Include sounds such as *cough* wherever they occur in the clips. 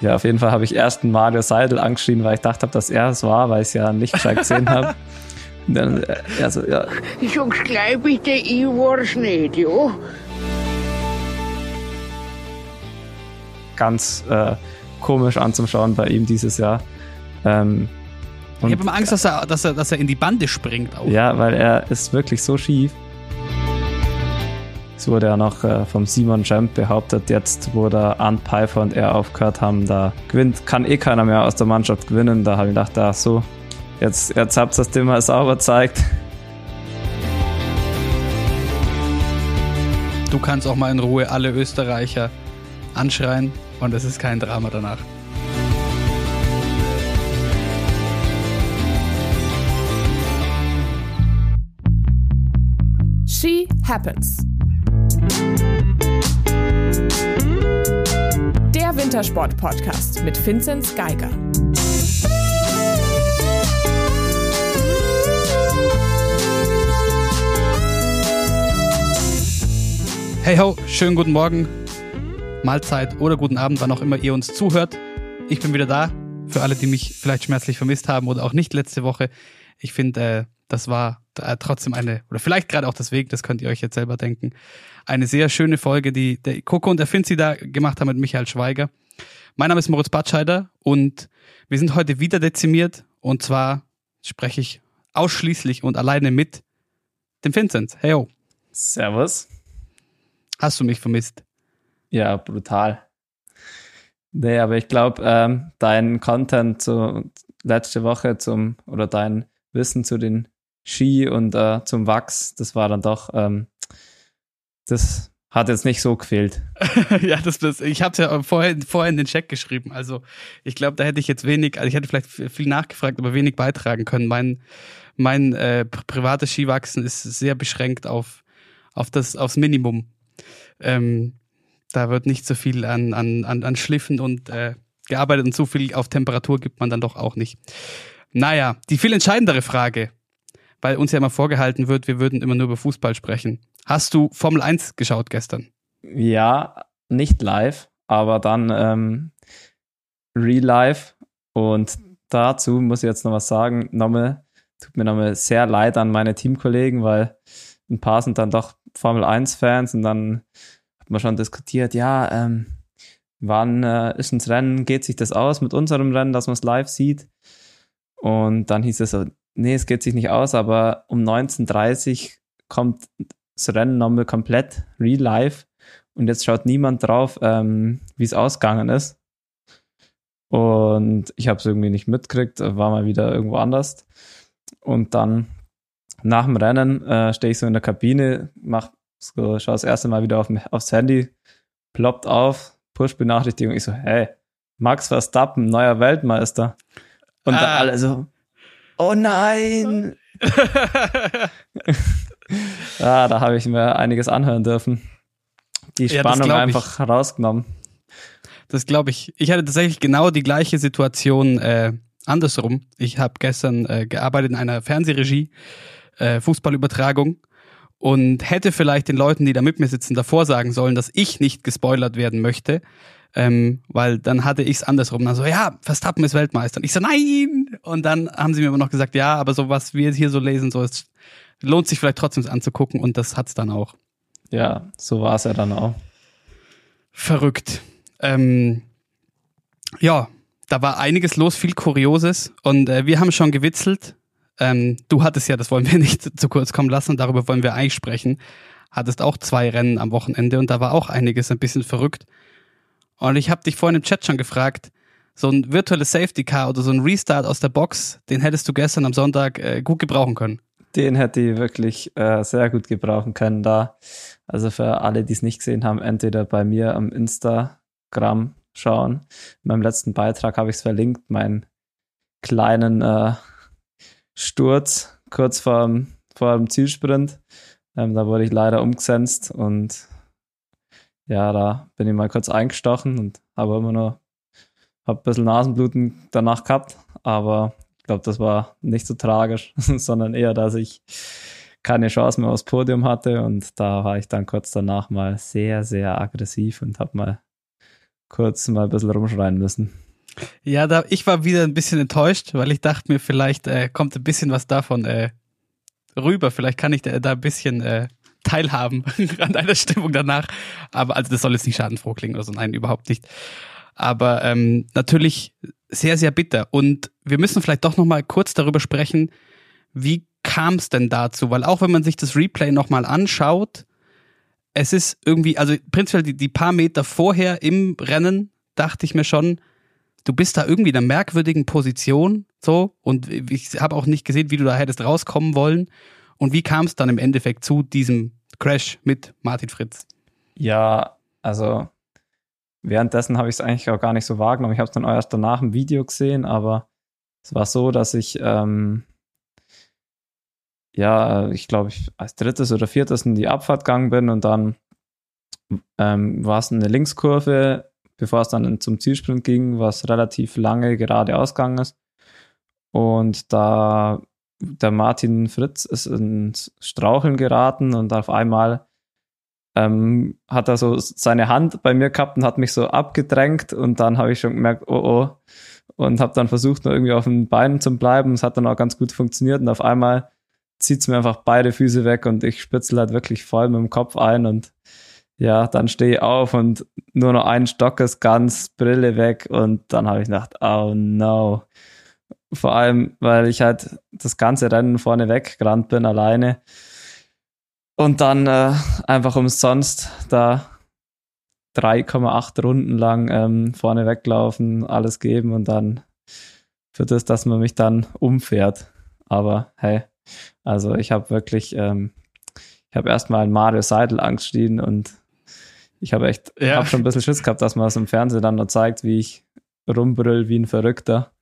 Ja, auf jeden Fall habe ich erst einen Mario Seidel angeschrien, weil ich dachte, dass er es war, weil ich es ja nicht gescheit gesehen habe. *laughs* Und dann, äh, er so, ja. Ich sag's gleich bitte, ich war's nicht, ja? Ganz äh, komisch anzuschauen bei ihm dieses Jahr. Ähm, ich habe immer Angst, dass er, dass, er, dass er in die Bande springt. Auch. Ja, weil er ist wirklich so schief. Es wurde ja noch äh, vom Simon Jump behauptet, jetzt wo der Arndt Pfeiffer und er aufgehört haben, da gewinnt, kann eh keiner mehr aus der Mannschaft gewinnen. Da habe ich gedacht, ach so, jetzt, jetzt habt ihr das Thema sauber gezeigt. Du kannst auch mal in Ruhe alle Österreicher anschreien und es ist kein Drama danach. She Happens. Der Wintersport-Podcast mit Vinzenz Geiger. Hey ho, schönen guten Morgen, Mahlzeit oder guten Abend, wann auch immer ihr uns zuhört. Ich bin wieder da. Für alle, die mich vielleicht schmerzlich vermisst haben oder auch nicht letzte Woche. Ich finde, äh, das war äh, trotzdem eine, oder vielleicht gerade auch deswegen, das könnt ihr euch jetzt selber denken, eine sehr schöne Folge, die der Coco und der Finzi da gemacht haben mit Michael Schweiger. Mein Name ist Moritz Batscheider und wir sind heute wieder dezimiert und zwar spreche ich ausschließlich und alleine mit dem Vinzenz. Hey, yo. Servus. Hast du mich vermisst? Ja, brutal. Nee, aber ich glaube, ähm, dein Content zu letzte Woche zum oder dein Wissen zu den Ski und äh, zum Wachs, das war dann doch, ähm, das hat jetzt nicht so gefehlt. *laughs* ja, das, das ich habe ja vorher, vorher in den Check geschrieben. Also ich glaube, da hätte ich jetzt wenig, also ich hätte vielleicht viel nachgefragt, aber wenig beitragen können. Mein, mein äh, privates Skiwachsen ist sehr beschränkt auf, auf das, aufs Minimum. Ähm, da wird nicht so viel an, an, an, an Schliffen und äh, gearbeitet und so viel auf Temperatur gibt man dann doch auch nicht. Naja, die viel entscheidendere Frage, weil uns ja immer vorgehalten wird, wir würden immer nur über Fußball sprechen. Hast du Formel 1 geschaut gestern? Ja, nicht live, aber dann ähm, real life. Und dazu muss ich jetzt noch was sagen. Nochmal, tut mir nochmal sehr leid an meine Teamkollegen, weil ein paar sind dann doch Formel 1-Fans und dann hat man schon diskutiert, ja, ähm, wann äh, ist ins Rennen, geht sich das aus mit unserem Rennen, dass man es live sieht? Und dann hieß es so, nee, es geht sich nicht aus, aber um 19.30 kommt das Rennen nochmal komplett real life und jetzt schaut niemand drauf, ähm, wie es ausgegangen ist. Und ich habe es irgendwie nicht mitgekriegt, war mal wieder irgendwo anders. Und dann nach dem Rennen äh, stehe ich so in der Kabine, mach so, schau das erste Mal wieder auf, aufs Handy, ploppt auf, Push-Benachrichtigung. Ich so, hey, Max Verstappen, neuer Weltmeister. Und ah. dann alle so, oh nein. ja, *laughs* da habe ich mir einiges anhören dürfen. Die Spannung ja, einfach ich. rausgenommen. Das glaube ich. Ich hatte tatsächlich genau die gleiche Situation äh, andersrum. Ich habe gestern äh, gearbeitet in einer Fernsehregie, äh, Fußballübertragung und hätte vielleicht den Leuten, die da mit mir sitzen, davor sagen sollen, dass ich nicht gespoilert werden möchte. Ähm, weil dann hatte ich es andersrum. Dann so, ja, Verstappen ist Weltmeister. Und ich so, nein! Und dann haben sie mir immer noch gesagt, ja, aber so was wir hier so lesen, so ist, lohnt sich vielleicht trotzdem anzugucken und das hat's dann auch. Ja, so war es ja dann auch. Verrückt. Ähm, ja, da war einiges los, viel Kurioses und äh, wir haben schon gewitzelt. Ähm, du hattest ja, das wollen wir *laughs* nicht zu kurz kommen lassen, darüber wollen wir eigentlich sprechen. Hattest auch zwei Rennen am Wochenende und da war auch einiges ein bisschen verrückt. Und ich habe dich vorhin im Chat schon gefragt, so ein virtuelles Safety Car oder so ein Restart aus der Box, den hättest du gestern am Sonntag äh, gut gebrauchen können. Den hätte ich wirklich äh, sehr gut gebrauchen können da. Also für alle, die es nicht gesehen haben, entweder bei mir am Instagram schauen. In meinem letzten Beitrag habe ich es verlinkt, meinen kleinen äh, Sturz kurz vor dem, vor dem Zielsprint. Ähm, da wurde ich leider umgesetzt und ja, da bin ich mal kurz eingestochen und habe immer noch hab ein bisschen Nasenbluten danach gehabt, aber ich glaube, das war nicht so tragisch, *laughs* sondern eher, dass ich keine Chance mehr aufs Podium hatte und da war ich dann kurz danach mal sehr, sehr aggressiv und habe mal kurz mal ein bisschen rumschreien müssen. Ja, da, ich war wieder ein bisschen enttäuscht, weil ich dachte mir, vielleicht äh, kommt ein bisschen was davon äh, rüber. Vielleicht kann ich da, da ein bisschen äh, teilhaben *laughs* an deiner Stimmung danach. Aber also das soll jetzt nicht schadenfroh klingen oder so. Nein, überhaupt nicht. Aber ähm, natürlich sehr, sehr bitter. Und wir müssen vielleicht doch noch mal kurz darüber sprechen, wie kam es denn dazu? Weil auch wenn man sich das Replay noch mal anschaut, es ist irgendwie, also prinzipiell die, die paar Meter vorher im Rennen dachte ich mir schon, du bist da irgendwie in einer merkwürdigen Position, so, und ich habe auch nicht gesehen, wie du da hättest rauskommen wollen. Und wie kam es dann im Endeffekt zu diesem Crash mit Martin Fritz? Ja, also währenddessen habe ich es eigentlich auch gar nicht so wahrgenommen. Ich habe es dann erst danach im Video gesehen, aber es war so, dass ich ähm, ja, ich glaube, ich als drittes oder viertes in die Abfahrt gegangen bin und dann ähm, war es eine Linkskurve, bevor es dann zum Zielsprint ging, was relativ lange gerade ausgegangen ist. Und da der Martin Fritz ist ins Straucheln geraten und auf einmal ähm, hat er so seine Hand bei mir gehabt und hat mich so abgedrängt und dann habe ich schon gemerkt, oh oh, und habe dann versucht, nur irgendwie auf den Beinen zu bleiben. Es hat dann auch ganz gut funktioniert und auf einmal zieht es mir einfach beide Füße weg und ich spitzel halt wirklich voll mit dem Kopf ein und ja, dann stehe ich auf und nur noch ein Stock ist ganz, Brille weg und dann habe ich gedacht, oh no. Vor allem, weil ich halt das ganze Rennen vorne weggerannt bin, alleine. Und dann äh, einfach umsonst da 3,8 Runden lang ähm, vorne weglaufen, alles geben und dann für das, dass man mich dann umfährt. Aber hey, also ich habe wirklich, ähm, ich habe erstmal Mario Seidel angestiegen und ich habe echt, ja. habe schon ein bisschen Schiss gehabt, dass man es im Fernsehen dann noch zeigt, wie ich rumbrüll wie ein Verrückter.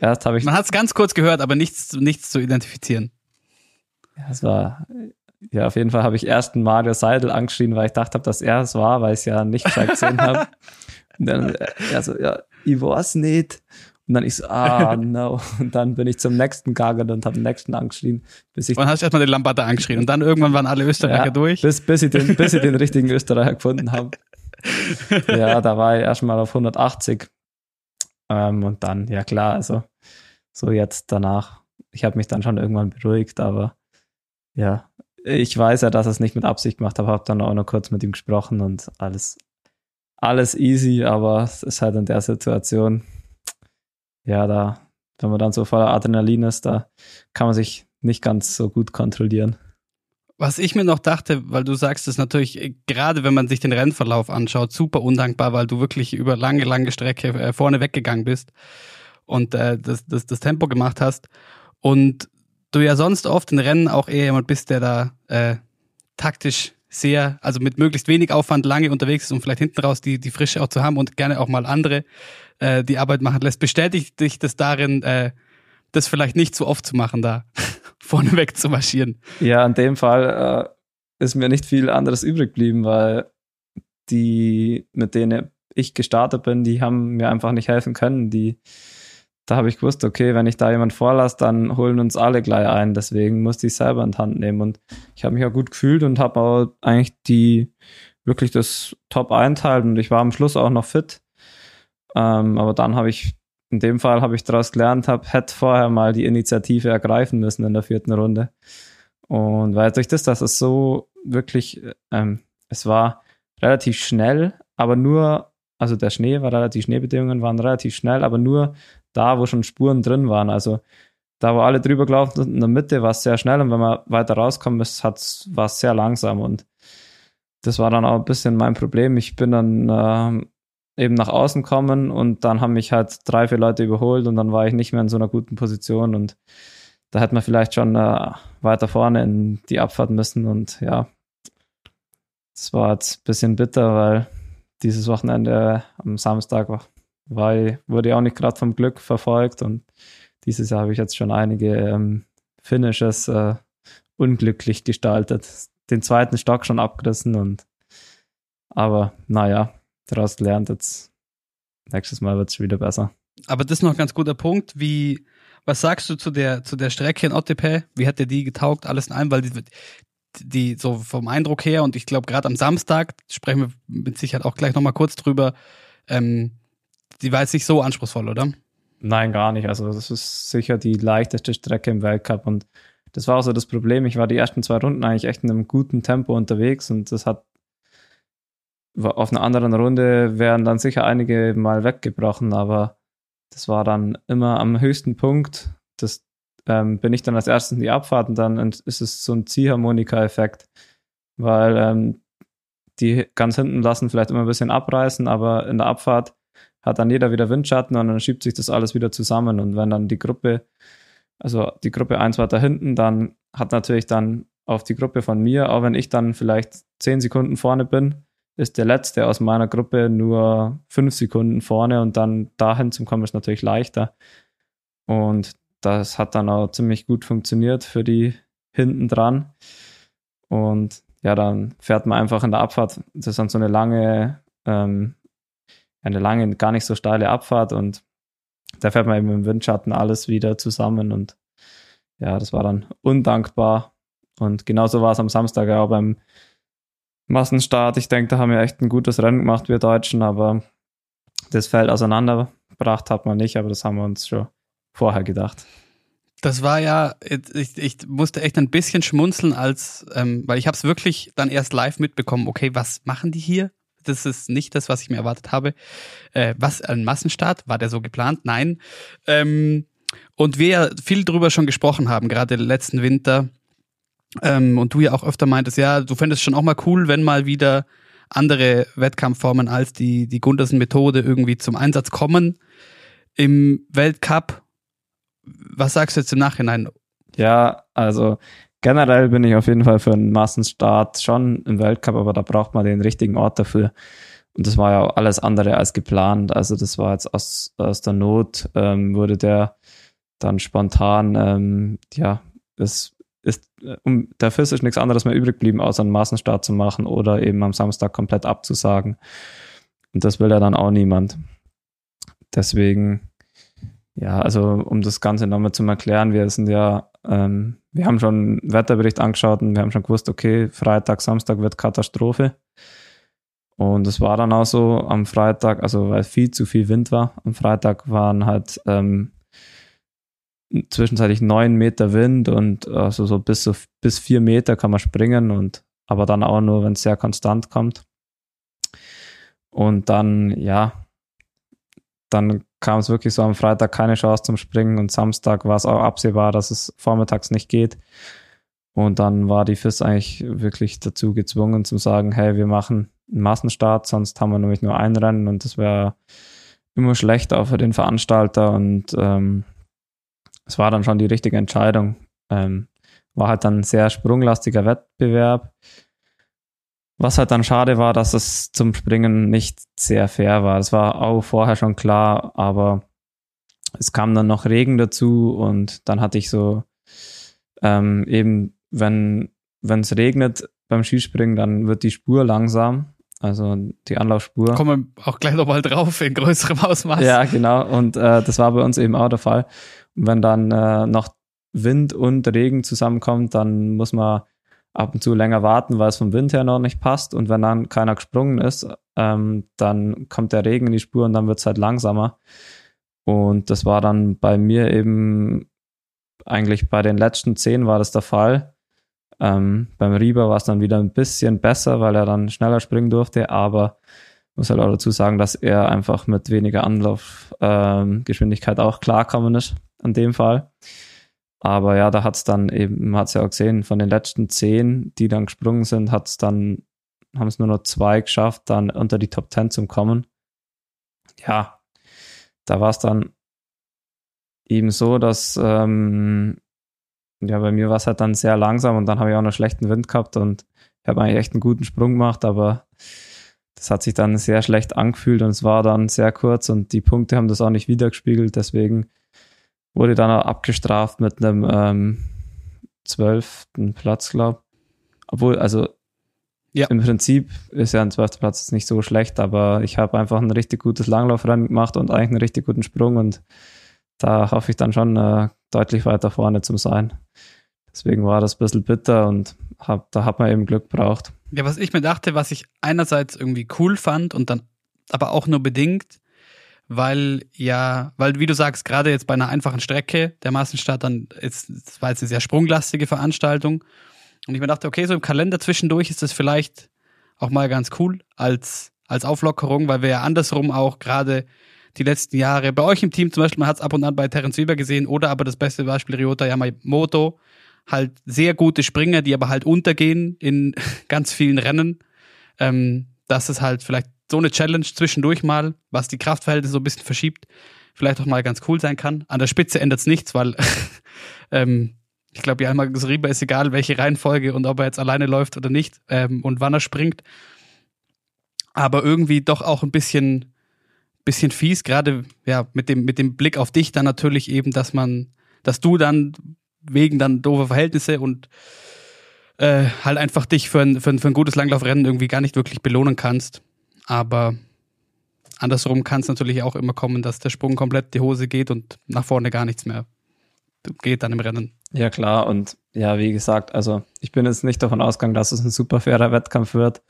Erst habe ich. Man hat es ganz kurz gehört, aber nichts, nichts zu identifizieren. Ja, es war, ja, auf jeden Fall habe ich erst einen Mario Seidel angeschrien, weil ich dachte, dass er es war, weil ich es ja nicht gesehen habe. Und dann, er so, ja, ich weiß nicht. Und dann ich so, ah, *laughs* no. Und dann bin ich zum nächsten gegangen und habe den nächsten angeschrien. Bis ich und hast erstmal den Lamberter angeschrien. Und dann irgendwann waren alle Österreicher ja, durch. Bis, bis, ich den, bis ich den *laughs* richtigen Österreicher gefunden habe. ja, da war ich erstmal auf 180. Ähm, und dann, ja klar, also so jetzt danach. Ich habe mich dann schon irgendwann beruhigt, aber ja, ich weiß ja, dass er es nicht mit Absicht gemacht hat, habe dann auch noch kurz mit ihm gesprochen und alles, alles easy, aber es ist halt in der Situation, ja, da, wenn man dann so voller Adrenalin ist, da kann man sich nicht ganz so gut kontrollieren. Was ich mir noch dachte, weil du sagst es natürlich, äh, gerade wenn man sich den Rennverlauf anschaut, super undankbar, weil du wirklich über lange, lange Strecke äh, vorne weggegangen bist und äh, das, das, das Tempo gemacht hast. Und du ja sonst oft in Rennen auch eher jemand bist, der da äh, taktisch sehr, also mit möglichst wenig Aufwand lange unterwegs ist, um vielleicht hinten raus die, die Frische auch zu haben und gerne auch mal andere äh, die Arbeit machen lässt. Bestätigt dich das darin, äh, das vielleicht nicht zu oft zu machen, da *laughs* vorneweg zu marschieren? Ja, in dem Fall äh, ist mir nicht viel anderes übrig geblieben, weil die, mit denen ich gestartet bin, die haben mir einfach nicht helfen können. Die da habe ich gewusst, okay, wenn ich da jemand vorlasse, dann holen uns alle gleich ein. Deswegen musste ich selber in die Hand nehmen. Und ich habe mich auch gut gefühlt und habe auch eigentlich die wirklich das Top einteilt und ich war am Schluss auch noch fit. Ähm, aber dann habe ich, in dem Fall habe ich daraus gelernt, habe hätte vorher mal die Initiative ergreifen müssen in der vierten Runde. Und weil durch das, dass es so wirklich, ähm, es war relativ schnell, aber nur, also der Schnee war relativ, Schneebedingungen waren relativ schnell, aber nur da, wo schon Spuren drin waren. Also da, wo alle drüber gelaufen sind, in der Mitte war es sehr schnell. Und wenn man weiter rauskommt, war es sehr langsam. Und das war dann auch ein bisschen mein Problem. Ich bin dann äh, eben nach außen gekommen und dann haben mich halt drei, vier Leute überholt und dann war ich nicht mehr in so einer guten Position. Und da hätte man vielleicht schon äh, weiter vorne in die Abfahrt müssen. Und ja, das war jetzt ein bisschen bitter, weil dieses Wochenende am Samstag war weil wurde ja auch nicht gerade vom Glück verfolgt und dieses Jahr habe ich jetzt schon einige ähm, Finishes äh, unglücklich gestaltet. Den zweiten Stock schon abgerissen und aber naja, daraus gelernt jetzt. Nächstes Mal wird es wieder besser. Aber das ist noch ein ganz guter Punkt. Wie, was sagst du zu der, zu der Strecke in Ottepe? Wie hat dir die getaugt? Alles in allem, weil die, die so vom Eindruck her und ich glaube gerade am Samstag sprechen wir mit Sicherheit auch gleich nochmal kurz drüber, ähm, die war jetzt nicht so anspruchsvoll, oder? Nein, gar nicht. Also das ist sicher die leichteste Strecke im Weltcup und das war auch so das Problem. Ich war die ersten zwei Runden eigentlich echt in einem guten Tempo unterwegs und das hat auf einer anderen Runde wären dann sicher einige mal weggebrochen, aber das war dann immer am höchsten Punkt. Das ähm, bin ich dann als erstes in die Abfahrt und dann ist es so ein Ziehharmonika-Effekt, weil ähm, die ganz hinten lassen vielleicht immer ein bisschen abreißen, aber in der Abfahrt hat dann jeder wieder Windschatten und dann schiebt sich das alles wieder zusammen. Und wenn dann die Gruppe, also die Gruppe 1 weiter hinten, dann hat natürlich dann auf die Gruppe von mir, auch wenn ich dann vielleicht 10 Sekunden vorne bin, ist der letzte aus meiner Gruppe nur 5 Sekunden vorne und dann dahin zum Kommen ist natürlich leichter. Und das hat dann auch ziemlich gut funktioniert für die hinten dran. Und ja, dann fährt man einfach in der Abfahrt, das ist dann so eine lange ähm, eine lange, gar nicht so steile Abfahrt und da fährt man eben im Windschatten alles wieder zusammen und ja, das war dann undankbar. Und genauso war es am Samstag auch beim Massenstart. Ich denke, da haben wir echt ein gutes Rennen gemacht, wir Deutschen, aber das Feld auseinandergebracht hat man nicht, aber das haben wir uns schon vorher gedacht. Das war ja, ich, ich musste echt ein bisschen schmunzeln, als, ähm, weil ich habe es wirklich dann erst live mitbekommen, okay, was machen die hier? Das ist nicht das, was ich mir erwartet habe. Äh, was, ein Massenstart? War der so geplant? Nein. Ähm, und wir ja viel drüber schon gesprochen haben, gerade letzten Winter. Ähm, und du ja auch öfter meintest, ja, du fändest schon auch mal cool, wenn mal wieder andere Wettkampfformen als die, die Gundersen-Methode irgendwie zum Einsatz kommen im Weltcup. Was sagst du jetzt im Nachhinein? Ja, also generell bin ich auf jeden Fall für einen Massenstart schon im Weltcup, aber da braucht man den richtigen Ort dafür. Und das war ja alles andere als geplant. Also das war jetzt aus, aus der Not, ähm, wurde der dann spontan, ähm, ja, es ist, um, dafür ist nichts anderes mehr übrig geblieben, außer einen Massenstart zu machen oder eben am Samstag komplett abzusagen. Und das will ja dann auch niemand. Deswegen, ja, also um das Ganze nochmal zu erklären, wir sind ja ähm, wir haben schon einen Wetterbericht angeschaut und wir haben schon gewusst, okay, Freitag, Samstag wird Katastrophe. Und es war dann auch so am Freitag, also weil viel zu viel Wind war. Am Freitag waren halt ähm, zwischenzeitlich neun Meter Wind und also so bis, so bis vier Meter kann man springen und aber dann auch nur, wenn es sehr konstant kommt. Und dann, ja, dann kam es wirklich so am Freitag keine Chance zum Springen und Samstag war es auch absehbar, dass es vormittags nicht geht. Und dann war die FIS eigentlich wirklich dazu gezwungen zu sagen, hey, wir machen einen Massenstart, sonst haben wir nämlich nur ein Rennen und das wäre immer schlechter auch für den Veranstalter und ähm, es war dann schon die richtige Entscheidung. Ähm, war halt dann ein sehr sprunglastiger Wettbewerb. Was halt dann schade war, dass es zum Springen nicht sehr fair war. Es war auch vorher schon klar, aber es kam dann noch Regen dazu und dann hatte ich so ähm, eben, wenn wenn es regnet beim Skispringen, dann wird die Spur langsam, also die Anlaufspur. Kommen wir auch gleich nochmal drauf in größerem Ausmaß. Ja, genau. Und äh, das war bei uns eben auch der Fall. Und wenn dann äh, noch Wind und Regen zusammenkommt, dann muss man ab und zu länger warten, weil es vom Wind her noch nicht passt. Und wenn dann keiner gesprungen ist, ähm, dann kommt der Regen in die Spur und dann wird es halt langsamer. Und das war dann bei mir eben eigentlich bei den letzten zehn war das der Fall. Ähm, beim Rieber war es dann wieder ein bisschen besser, weil er dann schneller springen durfte, aber muss halt auch dazu sagen, dass er einfach mit weniger Anlaufgeschwindigkeit ähm, auch klarkommen ist an dem Fall. Aber ja, da hat es dann eben, man hat es ja auch gesehen, von den letzten zehn, die dann gesprungen sind, hat es dann, haben es nur noch zwei geschafft, dann unter die Top Ten zu kommen. Ja, da war es dann eben so, dass ähm, ja, bei mir war es halt dann sehr langsam und dann habe ich auch noch schlechten Wind gehabt und ich habe eigentlich echt einen guten Sprung gemacht, aber das hat sich dann sehr schlecht angefühlt und es war dann sehr kurz und die Punkte haben das auch nicht wiedergespiegelt, deswegen wurde dann auch abgestraft mit einem ähm, zwölften Platz, glaube Obwohl, also ja. im Prinzip ist ja ein zwölfter Platz nicht so schlecht, aber ich habe einfach ein richtig gutes Langlaufrennen gemacht und eigentlich einen richtig guten Sprung und da hoffe ich dann schon äh, deutlich weiter vorne zu sein. Deswegen war das ein bisschen bitter und hab, da hat man eben Glück braucht. Ja, was ich mir dachte, was ich einerseits irgendwie cool fand und dann aber auch nur bedingt, weil ja, weil wie du sagst, gerade jetzt bei einer einfachen Strecke, der Massenstart dann ist, das war jetzt eine sehr sprunglastige Veranstaltung. Und ich mir dachte, okay, so im Kalender zwischendurch ist das vielleicht auch mal ganz cool als, als Auflockerung, weil wir ja andersrum auch gerade die letzten Jahre bei euch im Team zum Beispiel, man hat es ab und an bei Terence Weber gesehen oder aber das beste Beispiel Ryota Yamamoto, halt sehr gute Springer, die aber halt untergehen in *laughs* ganz vielen Rennen. Ähm, dass es halt vielleicht so eine Challenge zwischendurch mal, was die Kraftverhältnisse so ein bisschen verschiebt, vielleicht auch mal ganz cool sein kann. An der Spitze ändert es nichts, weil *laughs* ähm, ich glaube, Jalmar Riba ist egal, welche Reihenfolge und ob er jetzt alleine läuft oder nicht ähm, und wann er springt. Aber irgendwie doch auch ein bisschen, bisschen fies, gerade ja, mit dem, mit dem Blick auf dich dann natürlich eben, dass man, dass du dann wegen dann doofer Verhältnisse und äh, halt einfach dich für ein, für, ein, für ein gutes Langlaufrennen irgendwie gar nicht wirklich belohnen kannst. Aber andersrum kann es natürlich auch immer kommen, dass der Sprung komplett die Hose geht und nach vorne gar nichts mehr geht dann im Rennen. Ja, klar. Und ja, wie gesagt, also ich bin jetzt nicht davon ausgegangen, dass es ein super fairer Wettkampf wird.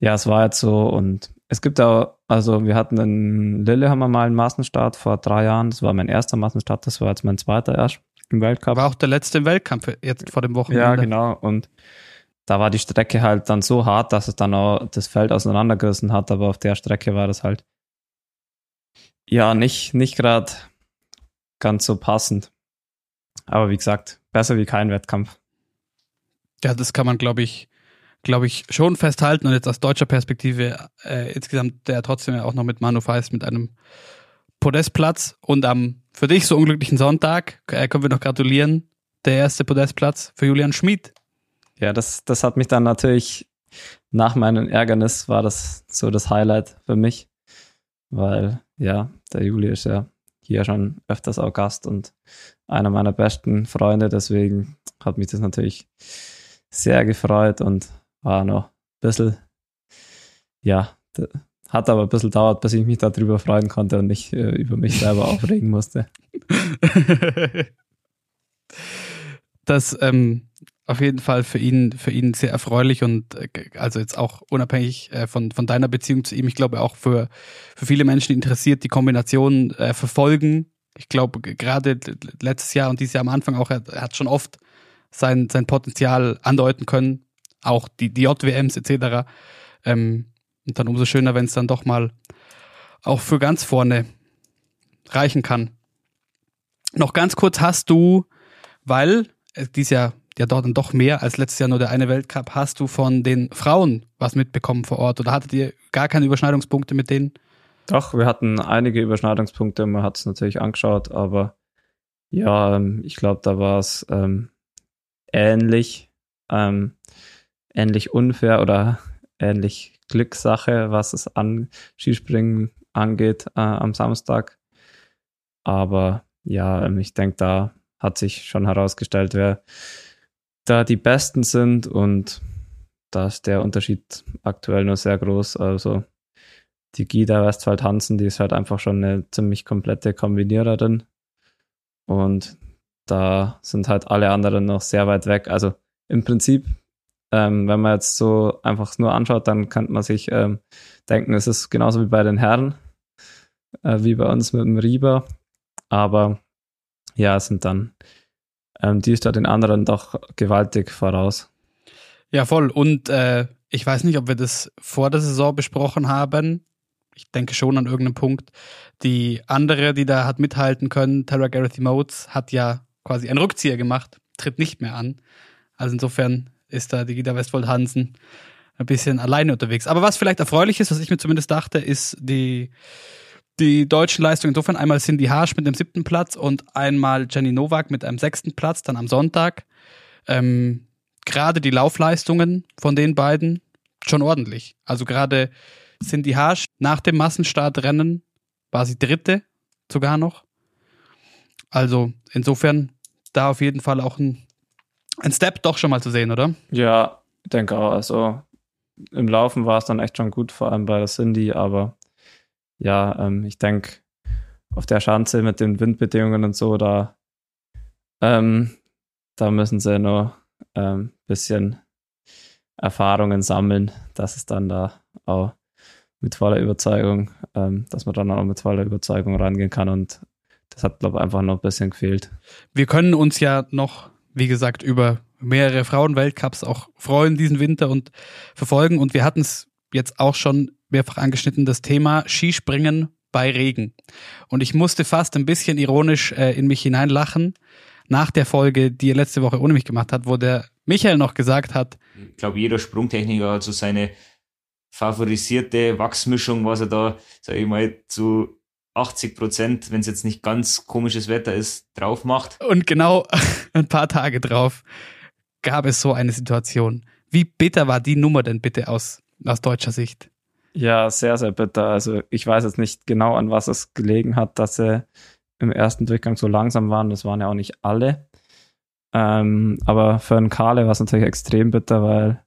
Ja, es war jetzt so und es gibt auch, also wir hatten in Lillehammer mal einen Massenstart vor drei Jahren. Das war mein erster Massenstart, das war jetzt mein zweiter erst im Weltcup. War auch der letzte im Weltkampf jetzt vor dem Wochenende. Ja, genau. Und da war die Strecke halt dann so hart, dass es dann auch das Feld auseinandergerissen hat, aber auf der Strecke war das halt ja nicht, nicht gerade ganz so passend. Aber wie gesagt, besser wie kein Wettkampf. Ja, das kann man, glaube ich, glaube ich, schon festhalten und jetzt aus deutscher Perspektive äh, insgesamt der trotzdem ja auch noch mit Manu Feist mit einem Podestplatz und am für dich so unglücklichen Sonntag äh, können wir noch gratulieren. Der erste Podestplatz für Julian Schmid. Ja, das, das hat mich dann natürlich nach meinem Ärgernis war das so das Highlight für mich, weil ja, der Juli ist ja hier schon öfters auch Gast und einer meiner besten Freunde, deswegen hat mich das natürlich sehr gefreut und war noch ein bisschen, ja, hat aber ein bisschen dauert, bis ich mich darüber freuen konnte und nicht äh, über mich selber aufregen musste. *laughs* das ähm, auf jeden Fall für ihn, für ihn sehr erfreulich und äh, also jetzt auch unabhängig äh, von, von deiner Beziehung zu ihm, ich glaube auch für, für viele Menschen interessiert, die Kombination äh, verfolgen. Ich glaube, gerade letztes Jahr und dieses Jahr am Anfang auch, er, hat schon oft sein, sein Potenzial andeuten können, auch die, die JWMs etc. Ähm, und dann umso schöner, wenn es dann doch mal auch für ganz vorne reichen kann. Noch ganz kurz hast du, weil dies Jahr ja dort dann doch mehr als letztes Jahr nur der eine Weltcup, hast du von den Frauen was mitbekommen vor Ort oder hattet ihr gar keine Überschneidungspunkte mit denen? Doch, wir hatten einige Überschneidungspunkte, man hat es natürlich angeschaut, aber ja, ähm, ich glaube, da war es ähm, ähnlich, ähm, ähnlich unfair oder ähnlich Glückssache, was es an Skispringen angeht äh, am Samstag. Aber ja, ähm, ich denke, da hat sich schon herausgestellt, wer da die Besten sind und da ist der Unterschied aktuell nur sehr groß. Also die Gida Westphal Hansen, die ist halt einfach schon eine ziemlich komplette Kombiniererin und da sind halt alle anderen noch sehr weit weg. Also im Prinzip ähm, wenn man jetzt so einfach nur anschaut, dann könnte man sich ähm, denken, es ist genauso wie bei den Herren, äh, wie bei uns mit dem Rieber. Aber ja, es sind dann ähm, die ist da den anderen doch gewaltig voraus. Ja, voll. Und äh, ich weiß nicht, ob wir das vor der Saison besprochen haben. Ich denke schon an irgendeinem Punkt. Die andere, die da hat mithalten können, Tara Gareth Motes, hat ja quasi einen Rückzieher gemacht, tritt nicht mehr an. Also insofern ist da die Gita Westfold Hansen ein bisschen alleine unterwegs. Aber was vielleicht erfreulich ist, was ich mir zumindest dachte, ist die, die deutschen Leistungen. Insofern einmal Cindy Harsch mit dem siebten Platz und einmal Jenny Nowak mit einem sechsten Platz, dann am Sonntag. Ähm, gerade die Laufleistungen von den beiden schon ordentlich. Also gerade Cindy Harsch nach dem Massenstartrennen war sie dritte sogar noch. Also insofern da auf jeden Fall auch ein ein Step doch schon mal zu sehen, oder? Ja, ich denke auch. Also im Laufen war es dann echt schon gut, vor allem bei der Cindy, aber ja, ähm, ich denke, auf der Schanze mit den Windbedingungen und so, da, ähm, da müssen sie noch ein ähm, bisschen Erfahrungen sammeln, dass es dann da auch mit voller Überzeugung, ähm, dass man dann auch mit voller Überzeugung rangehen kann und das hat, glaube ich, einfach noch ein bisschen gefehlt. Wir können uns ja noch, wie gesagt, über mehrere Frauenweltcups auch freuen diesen Winter und verfolgen. Und wir hatten es jetzt auch schon mehrfach angeschnitten, das Thema Skispringen bei Regen. Und ich musste fast ein bisschen ironisch äh, in mich hineinlachen nach der Folge, die er letzte Woche ohne mich gemacht hat, wo der Michael noch gesagt hat. Ich glaube, jeder Sprungtechniker hat so seine favorisierte Wachsmischung, was er da, sag ich mal, zu 80 Prozent, wenn es jetzt nicht ganz komisches Wetter ist, drauf macht. Und genau *laughs* ein paar Tage drauf gab es so eine Situation. Wie bitter war die Nummer denn bitte aus, aus deutscher Sicht? Ja, sehr, sehr bitter. Also ich weiß jetzt nicht genau, an was es gelegen hat, dass sie im ersten Durchgang so langsam waren. Das waren ja auch nicht alle. Ähm, aber für einen Kale war es natürlich extrem bitter, weil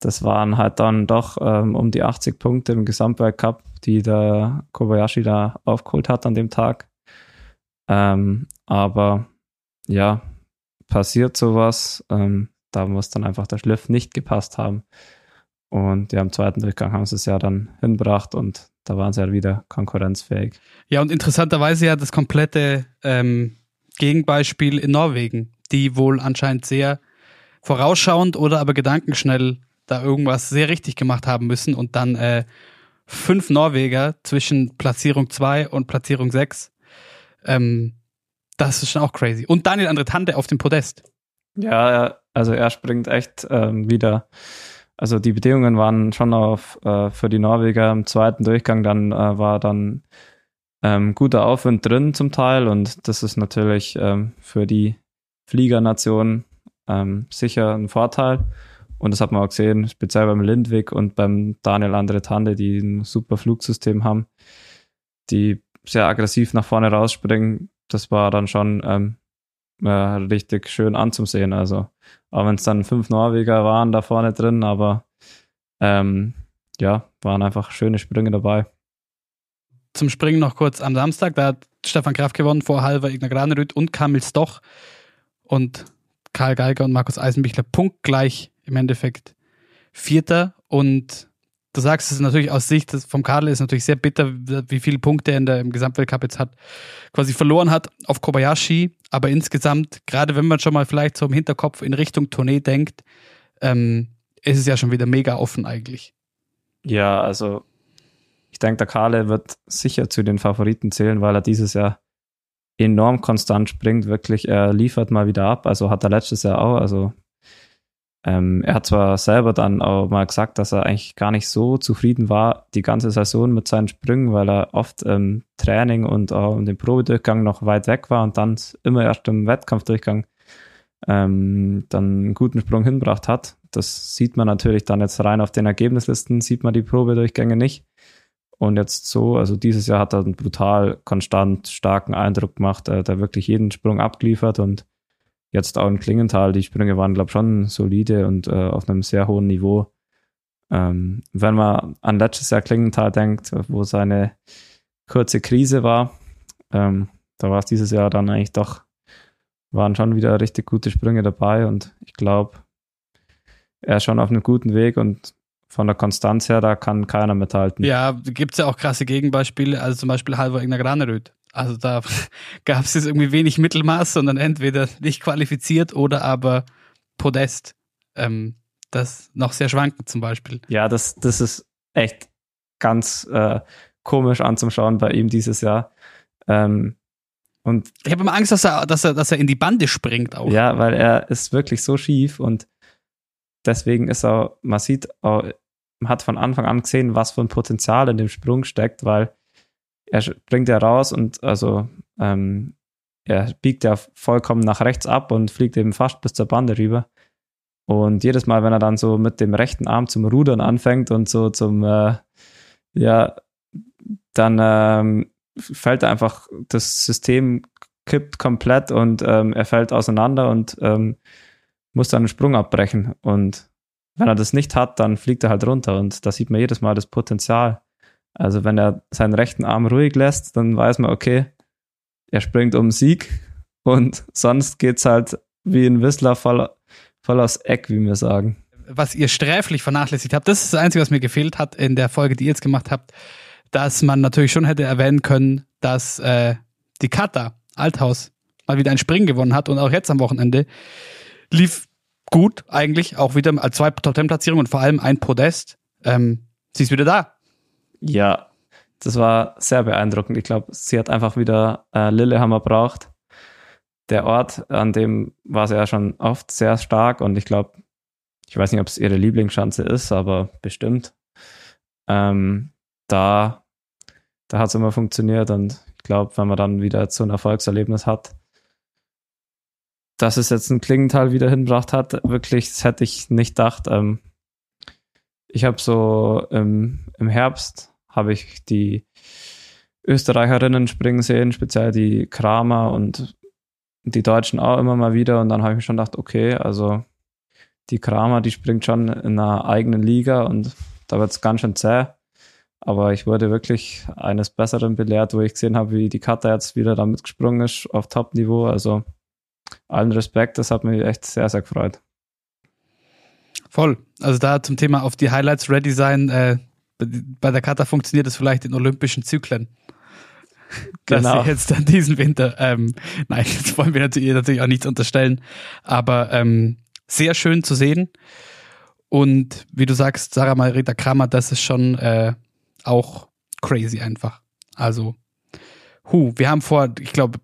das waren halt dann doch ähm, um die 80 Punkte im Gesamtweltcup, die der Kobayashi da aufgeholt hat an dem Tag. Ähm, aber ja, passiert sowas. Ähm, da muss dann einfach der Schliff nicht gepasst haben. Und ja, im zweiten Durchgang haben sie es ja dann hinbracht und da waren sie ja wieder konkurrenzfähig. Ja, und interessanterweise ja das komplette ähm, Gegenbeispiel in Norwegen, die wohl anscheinend sehr vorausschauend oder aber gedankenschnell da irgendwas sehr richtig gemacht haben müssen und dann äh, fünf Norweger zwischen Platzierung 2 und Platzierung 6. Ähm, das ist schon auch crazy. Und Daniel Andre Tante auf dem Podest. Ja, also er springt echt ähm, wieder also die Bedingungen waren schon auf äh, für die Norweger im zweiten Durchgang, dann äh, war dann ähm, guter Aufwind drin zum Teil und das ist natürlich ähm, für die Fliegernation ähm, sicher ein Vorteil. Und das hat man auch gesehen, speziell beim Lindwig und beim Daniel Andretande, die ein super Flugsystem haben, die sehr aggressiv nach vorne rausspringen. Das war dann schon ähm, äh, richtig schön anzusehen. Also, auch wenn es dann fünf Norweger waren da vorne drin, aber ähm, ja, waren einfach schöne Sprünge dabei. Zum Springen noch kurz am Samstag, da hat Stefan Kraft gewonnen vor Halver Ignar Granerüt und Kamil Stoch. Und Karl Geiger und Markus Eisenbichler punktgleich im Endeffekt Vierter. Und du sagst es natürlich aus Sicht vom Kadel ist natürlich sehr bitter, wie viele Punkte er in der, im Gesamtweltcup jetzt hat, quasi verloren hat auf Kobayashi. Aber insgesamt, gerade wenn man schon mal vielleicht so im Hinterkopf in Richtung Tournee denkt, ähm, ist es ja schon wieder mega offen eigentlich. Ja, also ich denke, der Kale wird sicher zu den Favoriten zählen, weil er dieses Jahr enorm konstant springt. Wirklich, er liefert mal wieder ab. Also hat er letztes Jahr auch. Also ähm, er hat zwar selber dann auch mal gesagt, dass er eigentlich gar nicht so zufrieden war die ganze Saison mit seinen Sprüngen, weil er oft im Training und auch im Probedurchgang noch weit weg war und dann immer erst im Wettkampfdurchgang ähm, dann einen guten Sprung hinbracht hat. Das sieht man natürlich dann jetzt rein auf den Ergebnislisten, sieht man die Probedurchgänge nicht. Und jetzt so, also dieses Jahr hat er einen brutal konstant starken Eindruck gemacht, äh, der wirklich jeden Sprung abgeliefert und jetzt auch in Klingenthal, die Sprünge waren, glaube ich, schon solide und äh, auf einem sehr hohen Niveau. Ähm, wenn man an letztes Jahr Klingenthal denkt, wo seine kurze Krise war, ähm, da war es dieses Jahr dann eigentlich doch, waren schon wieder richtig gute Sprünge dabei und ich glaube, er ist schon auf einem guten Weg und von der Konstanz her, da kann keiner mithalten. Ja, gibt es ja auch krasse Gegenbeispiele, also zum Beispiel Halvor Ignar Graneröd. Also da *laughs* gab es jetzt irgendwie wenig Mittelmaß, sondern entweder nicht qualifiziert oder aber Podest. Ähm, das noch sehr schwankend zum Beispiel. Ja, das, das ist echt ganz äh, komisch anzuschauen bei ihm dieses Jahr. Ähm, und ich habe immer Angst, dass er, dass, er, dass er in die Bande springt auch. Ja, weil er ist wirklich so schief und deswegen ist er, man sieht, auch, man hat von Anfang an gesehen, was für ein Potenzial in dem Sprung steckt, weil er springt ja raus und also ähm, er biegt ja vollkommen nach rechts ab und fliegt eben fast bis zur Bande rüber. Und jedes Mal, wenn er dann so mit dem rechten Arm zum Rudern anfängt und so zum, äh, ja, dann ähm, fällt er einfach, das System kippt komplett und ähm, er fällt auseinander und ähm, muss dann einen Sprung abbrechen. Und wenn er das nicht hat, dann fliegt er halt runter. Und da sieht man jedes Mal das Potenzial. Also wenn er seinen rechten Arm ruhig lässt, dann weiß man, okay, er springt um Sieg und sonst geht's halt wie ein Whistler voll, voll aufs Eck, wie wir sagen. was ihr sträflich vernachlässigt habt, das ist das Einzige, was mir gefehlt hat in der Folge, die ihr jetzt gemacht habt, dass man natürlich schon hätte erwähnen können, dass äh, die Kata Althaus mal wieder ein Springen gewonnen hat und auch jetzt am Wochenende lief gut eigentlich, auch wieder zwei Top-10-Platzierungen und vor allem ein Podest. Ähm, sie ist wieder da. Ja, das war sehr beeindruckend. Ich glaube, sie hat einfach wieder äh, Lillehammer braucht. Der Ort, an dem war sie ja schon oft sehr stark und ich glaube, ich weiß nicht, ob es ihre Lieblingsschanze ist, aber bestimmt. Ähm, da, da hat es immer funktioniert und ich glaube, wenn man dann wieder so ein Erfolgserlebnis hat, dass es jetzt ein Klingenthal wieder hinbracht hat, wirklich, das hätte ich nicht gedacht. Ähm, ich habe so im, im Herbst habe ich die Österreicherinnen springen sehen, speziell die Kramer und die Deutschen auch immer mal wieder. Und dann habe ich mir schon gedacht, okay, also die Kramer, die springt schon in einer eigenen Liga und da wird es ganz schön zäh. Aber ich wurde wirklich eines Besseren belehrt, wo ich gesehen habe, wie die Kata jetzt wieder damit gesprungen ist auf Top-Niveau. Also allen Respekt, das hat mich echt sehr, sehr gefreut. Voll. Also da zum Thema auf die Highlights ready sein. Äh, bei der Kata funktioniert es vielleicht in olympischen Zyklen. *laughs* Genau. Dass sie jetzt dann diesen Winter, ähm, *laughs* nein, jetzt wollen wir natürlich, natürlich auch nichts unterstellen, aber ähm, sehr schön zu sehen. Und wie du sagst, Sarah Marita Kramer, das ist schon äh, auch crazy einfach. Also, hu, wir haben vor, ich glaube,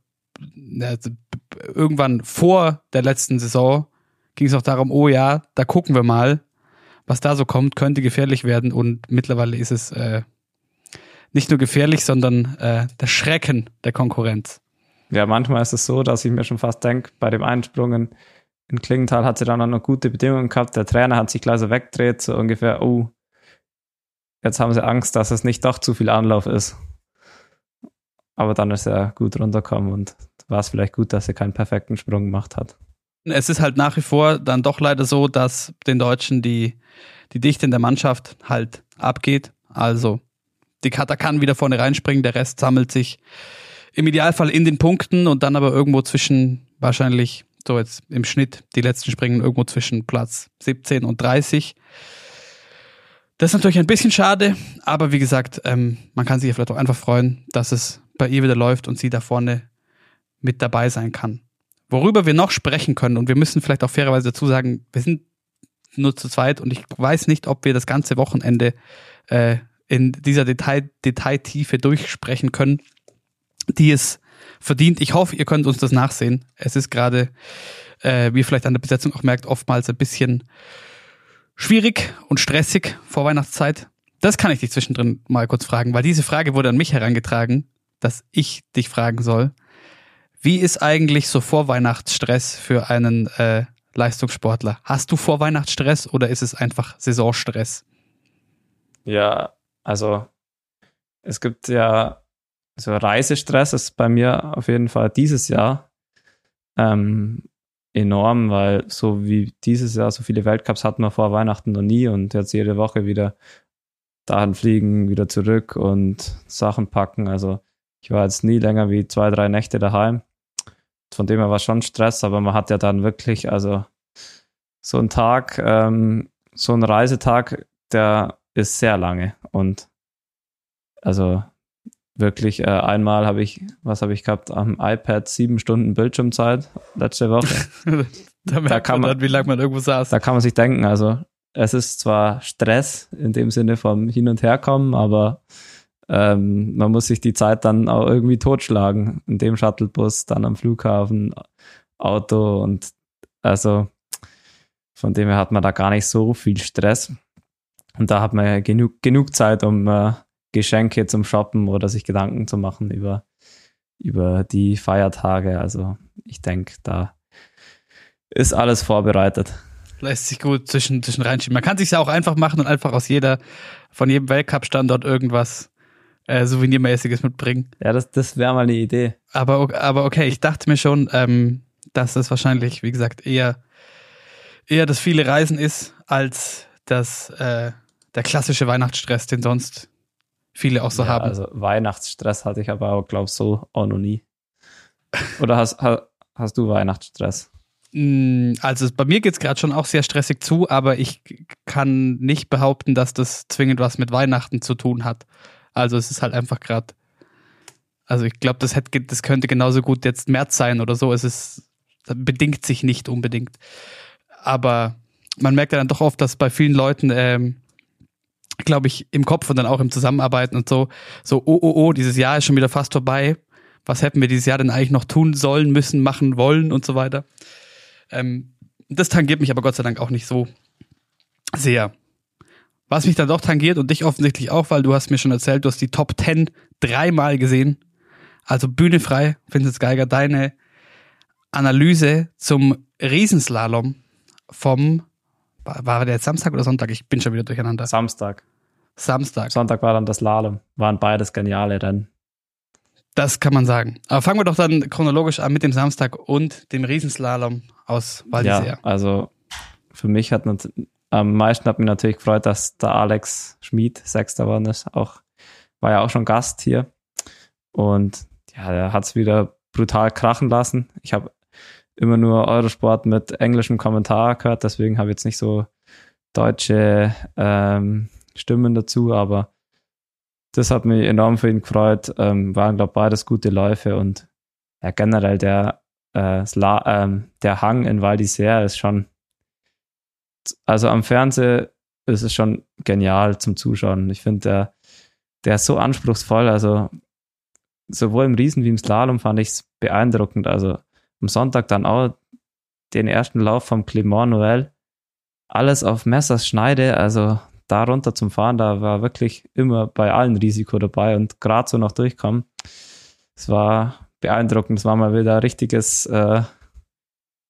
irgendwann vor der letzten Saison ging es auch darum, oh ja, da gucken wir mal, was da so kommt, könnte gefährlich werden und mittlerweile ist es äh, nicht nur gefährlich, sondern äh, der Schrecken der Konkurrenz. Ja, manchmal ist es so, dass ich mir schon fast denke, bei dem Einsprungen in Klingenthal hat sie dann auch noch gute Bedingungen gehabt. Der Trainer hat sich gleich so weggedreht, so ungefähr, oh, jetzt haben sie Angst, dass es nicht doch zu viel Anlauf ist. Aber dann ist er gut runtergekommen und war es vielleicht gut, dass er keinen perfekten Sprung gemacht hat. Es ist halt nach wie vor dann doch leider so, dass den Deutschen die, die Dichte in der Mannschaft halt abgeht. Also die Kata kann wieder vorne reinspringen, der Rest sammelt sich im Idealfall in den Punkten und dann aber irgendwo zwischen wahrscheinlich so jetzt im Schnitt, die letzten springen irgendwo zwischen Platz 17 und 30. Das ist natürlich ein bisschen schade, aber wie gesagt, ähm, man kann sich ja vielleicht auch einfach freuen, dass es bei ihr wieder läuft und sie da vorne mit dabei sein kann. Worüber wir noch sprechen können, und wir müssen vielleicht auch fairerweise dazu sagen, wir sind nur zu zweit und ich weiß nicht, ob wir das ganze Wochenende äh, in dieser Detail, Detailtiefe durchsprechen können, die es verdient. Ich hoffe, ihr könnt uns das nachsehen. Es ist gerade, äh, wie ihr vielleicht an der Besetzung auch merkt, oftmals ein bisschen schwierig und stressig vor Weihnachtszeit. Das kann ich dich zwischendrin mal kurz fragen, weil diese Frage wurde an mich herangetragen, dass ich dich fragen soll. Wie ist eigentlich so Vorweihnachtsstress für einen äh, Leistungssportler? Hast du Vorweihnachtsstress oder ist es einfach Saisonstress? Ja, also es gibt ja so Reisestress ist bei mir auf jeden Fall dieses Jahr ähm, enorm, weil so wie dieses Jahr so viele Weltcups hatten wir vor Weihnachten noch nie und jetzt jede Woche wieder dahin fliegen, wieder zurück und Sachen packen. Also ich war jetzt nie länger wie zwei, drei Nächte daheim von dem her war schon Stress, aber man hat ja dann wirklich, also so ein Tag, ähm, so ein Reisetag, der ist sehr lange und also wirklich äh, einmal habe ich, was habe ich gehabt, am iPad sieben Stunden Bildschirmzeit letzte Woche. *laughs* da, da kann man, dann, wie lange man irgendwo saß. Da kann man sich denken, also es ist zwar Stress in dem Sinne vom Hin- und Herkommen, aber ähm, man muss sich die Zeit dann auch irgendwie totschlagen. In dem Shuttlebus, dann am Flughafen, Auto und also von dem her hat man da gar nicht so viel Stress. Und da hat man ja genug, genug Zeit, um äh, Geschenke zum Shoppen oder sich Gedanken zu machen über, über die Feiertage. Also ich denke, da ist alles vorbereitet. Lässt sich gut zwischen, zwischen reinschieben. Man kann sich ja auch einfach machen und einfach aus jeder, von jedem Weltcup-Standort irgendwas äh, Souvenirmäßiges mitbringen. Ja, das, das wäre mal eine Idee. Aber, aber okay, ich dachte mir schon, ähm, dass es wahrscheinlich, wie gesagt, eher, eher das viele Reisen ist, als das, äh, der klassische Weihnachtsstress, den sonst viele auch so ja, haben. Also Weihnachtsstress hatte ich aber auch, glaube ich, so auch noch nie. Oder hast, hast, hast du Weihnachtsstress? Mm, Also bei mir geht's gerade schon auch sehr stressig zu, aber ich kann nicht behaupten, dass das zwingend was mit Weihnachten zu tun hat. Also es ist halt einfach gerade. Also ich glaube, das, hätte- das könnte genauso gut jetzt März sein oder so. Es ist bedingt sich nicht unbedingt. Aber man merkt ja dann doch oft, dass bei vielen Leuten, ähm, glaube ich, im Kopf und dann auch im Zusammenarbeiten und so, so, oh, oh, oh, dieses Jahr ist schon wieder fast vorbei. Was hätten wir dieses Jahr denn eigentlich noch tun sollen, müssen, machen, wollen und so weiter. Ähm, das tangiert mich aber Gott sei Dank auch nicht so sehr. Was mich dann doch tangiert und dich offensichtlich auch, weil du hast mir schon erzählt, du hast die Top 10 dreimal gesehen. Also Bühne frei, Vincent Geiger, deine Analyse zum Riesenslalom vom, war der jetzt Samstag oder Sonntag? Ich bin schon wieder durcheinander. Samstag. Samstag. Sonntag war dann das Slalom. Waren beides geniale Rennen. Das kann man sagen. Aber fangen wir doch dann chronologisch an mit dem Samstag und dem Riesenslalom aus Val Ja, also für mich hat am meisten hat mich natürlich gefreut, dass der Alex Schmid Sechster geworden ist. Auch, war ja auch schon Gast hier. Und ja, er hat es wieder brutal krachen lassen. Ich habe immer nur Eurosport mit englischem Kommentar gehört, deswegen habe ich jetzt nicht so deutsche ähm, Stimmen dazu, aber das hat mich enorm für ihn gefreut. Ähm, waren, glaube beides gute Läufe und ja, generell der, äh, Sla ähm, der Hang in Val d'Isère ist schon, also am Fernsehen ist es schon genial zum Zuschauen. Ich finde, der, der ist so anspruchsvoll. Also sowohl im Riesen wie im Slalom fand ich es beeindruckend. Also am Sonntag dann auch den ersten Lauf vom Clément Noël. Alles auf Messers Schneide, also da runter zum Fahren, da war wirklich immer bei allen Risiko dabei und gerade so noch durchkommen. Es war beeindruckend. Es war mal wieder richtiges äh,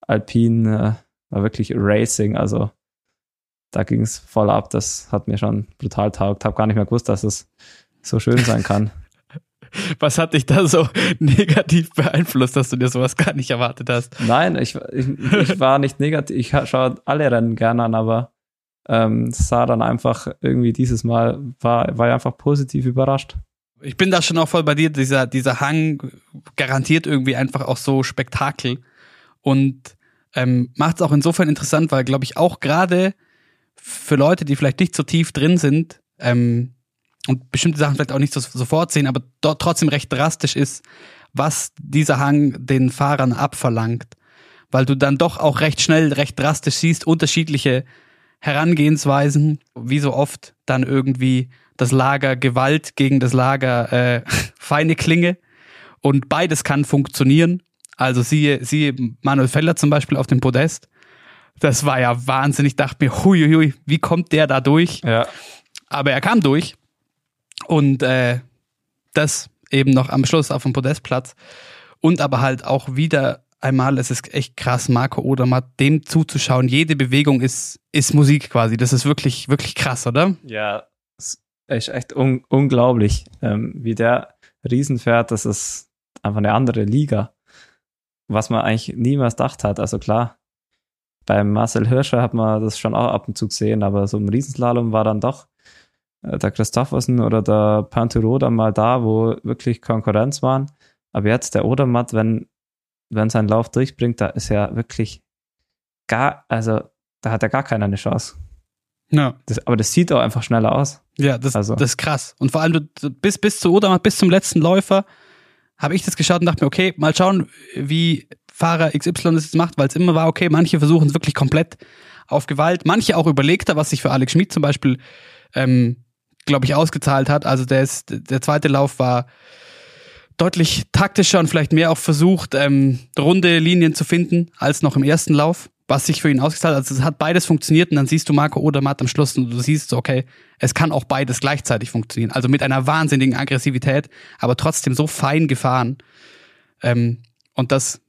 Alpin, äh, war wirklich Racing. Also da ging es voll ab. Das hat mir schon brutal taugt. Habe gar nicht mehr gewusst, dass es so schön sein kann. *laughs* Was hat dich da so *laughs* negativ beeinflusst, dass du dir sowas gar nicht erwartet hast? Nein, ich, ich, ich *laughs* war nicht negativ. Ich ha- schaue alle Rennen gerne an, aber ähm, sah dann einfach irgendwie dieses Mal, war, war ich einfach positiv überrascht. Ich bin da schon auch voll bei dir. Dieser, dieser Hang garantiert irgendwie einfach auch so Spektakel und ähm, macht es auch insofern interessant, weil, glaube ich, auch gerade für Leute, die vielleicht nicht so tief drin sind ähm, und bestimmte Sachen vielleicht auch nicht so, sofort sehen, aber dort trotzdem recht drastisch ist, was dieser Hang den Fahrern abverlangt. Weil du dann doch auch recht schnell, recht drastisch siehst, unterschiedliche Herangehensweisen, wie so oft dann irgendwie das Lager Gewalt gegen das Lager äh, *laughs* feine Klinge. Und beides kann funktionieren. Also siehe, siehe Manuel Feller zum Beispiel auf dem Podest. Das war ja Wahnsinn. Ich dachte mir, hui, hui, wie kommt der da durch? Ja. Aber er kam durch. Und äh, das eben noch am Schluss auf dem Podestplatz. Und aber halt auch wieder einmal, es ist echt krass, Marco Odermatt, dem zuzuschauen. Jede Bewegung ist, ist Musik quasi. Das ist wirklich, wirklich krass, oder? Ja, es ist echt un unglaublich, ähm, wie der Riesen fährt. Das ist einfach eine andere Liga, was man eigentlich niemals gedacht hat. Also klar, beim Marcel Hirscher hat man das schon auch ab und zu gesehen, aber so im Riesenslalom war dann doch äh, der Christoffersen oder der Panturo dann mal da, wo wirklich Konkurrenz waren. Aber jetzt der Odermatt, wenn, wenn sein Lauf durchbringt, da ist er wirklich gar, also da hat er gar keiner eine Chance. Ja. Das, aber das sieht auch einfach schneller aus. Ja, das, Also- das ist krass. Und vor allem bis, bis zu Odermatt, bis zum letzten Läufer, habe ich das geschaut und dachte mir, okay, mal schauen, wie Fahrer XY das jetzt macht, weil es immer war, okay, manche versuchen es wirklich komplett auf Gewalt, manche auch überlegter, was sich für Alex Schmid zum Beispiel, ähm, glaube ich, ausgezahlt hat. Also der, ist, der zweite Lauf war deutlich taktischer und vielleicht mehr auch versucht, ähm, runde Linien zu finden, als noch im ersten Lauf, was sich für ihn ausgezahlt hat. Also es hat beides funktioniert und dann siehst du Marco Odermatt am Schluss und du siehst so, okay, es kann auch beides gleichzeitig funktionieren. Also mit einer wahnsinnigen Aggressivität, aber trotzdem so fein gefahren. Ähm, und das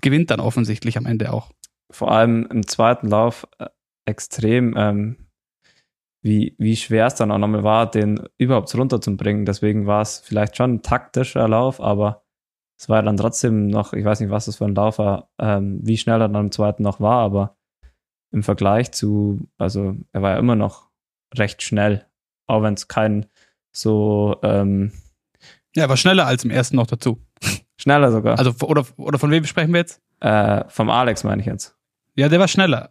gewinnt dann offensichtlich am Ende auch. vor allem im zweiten Lauf äh, extrem, ähm, wie, wie schwer es dann auch nochmal war, den überhaupt runterzubringen. Deswegen war es vielleicht schon ein taktischer Lauf, aber es war dann trotzdem noch, ich weiß nicht, was das für ein Lauf war, ähm, wie schnell er dann im zweiten noch war, aber im Vergleich zu, also er war ja immer noch recht schnell, auch wenn es kein so ähm, Ja, war schneller als im ersten noch dazu. Schneller sogar. Also, oder, oder von wem sprechen wir jetzt? Äh, vom Alex meine ich jetzt. Ja, der war schneller.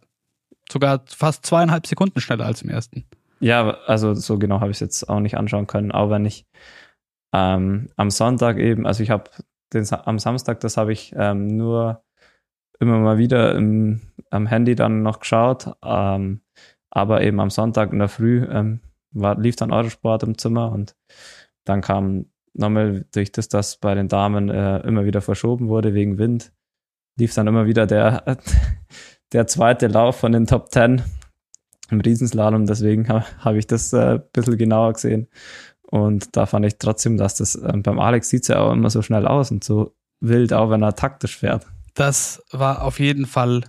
Sogar fast zweieinhalb Sekunden schneller als im ersten. Ja, also so genau habe ich es jetzt auch nicht anschauen können, auch wenn ich ähm, am Sonntag eben, also ich habe am Samstag, das habe ich ähm, nur immer mal wieder im, am Handy dann noch geschaut, ähm, aber eben am Sonntag in der Früh ähm, war, lief dann Eurosport im Zimmer und dann kam nochmal durch das, dass bei den Damen äh, immer wieder verschoben wurde wegen Wind, lief dann immer wieder der, *laughs* der zweite Lauf von den Top Ten im Riesenslalom. Deswegen habe hab ich das äh, ein bisschen genauer gesehen. Und da fand ich trotzdem, dass das äh, beim Alex sieht es ja auch immer so schnell aus und so wild, auch wenn er taktisch fährt. Das war auf jeden Fall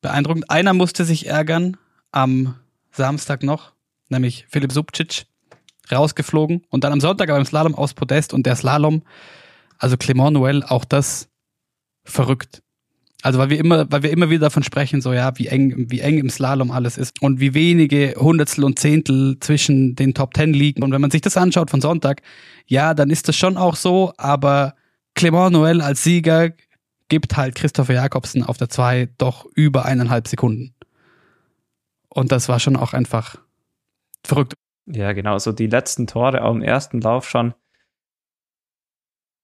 beeindruckend. Einer musste sich ärgern am Samstag noch, nämlich Philipp Subcic, rausgeflogen und dann am Sonntag aber im Slalom aus Podest und der Slalom, also Clement Noël, auch das verrückt. Also weil wir immer, weil wir immer wieder davon sprechen, so ja, wie eng, wie eng im Slalom alles ist und wie wenige Hundertstel und Zehntel zwischen den Top Ten liegen. Und wenn man sich das anschaut von Sonntag, ja, dann ist das schon auch so, aber Clement Noël als Sieger gibt halt Christopher Jakobsen auf der 2 doch über eineinhalb Sekunden. Und das war schon auch einfach verrückt. Ja, genau, so die letzten Tore auch im ersten Lauf schon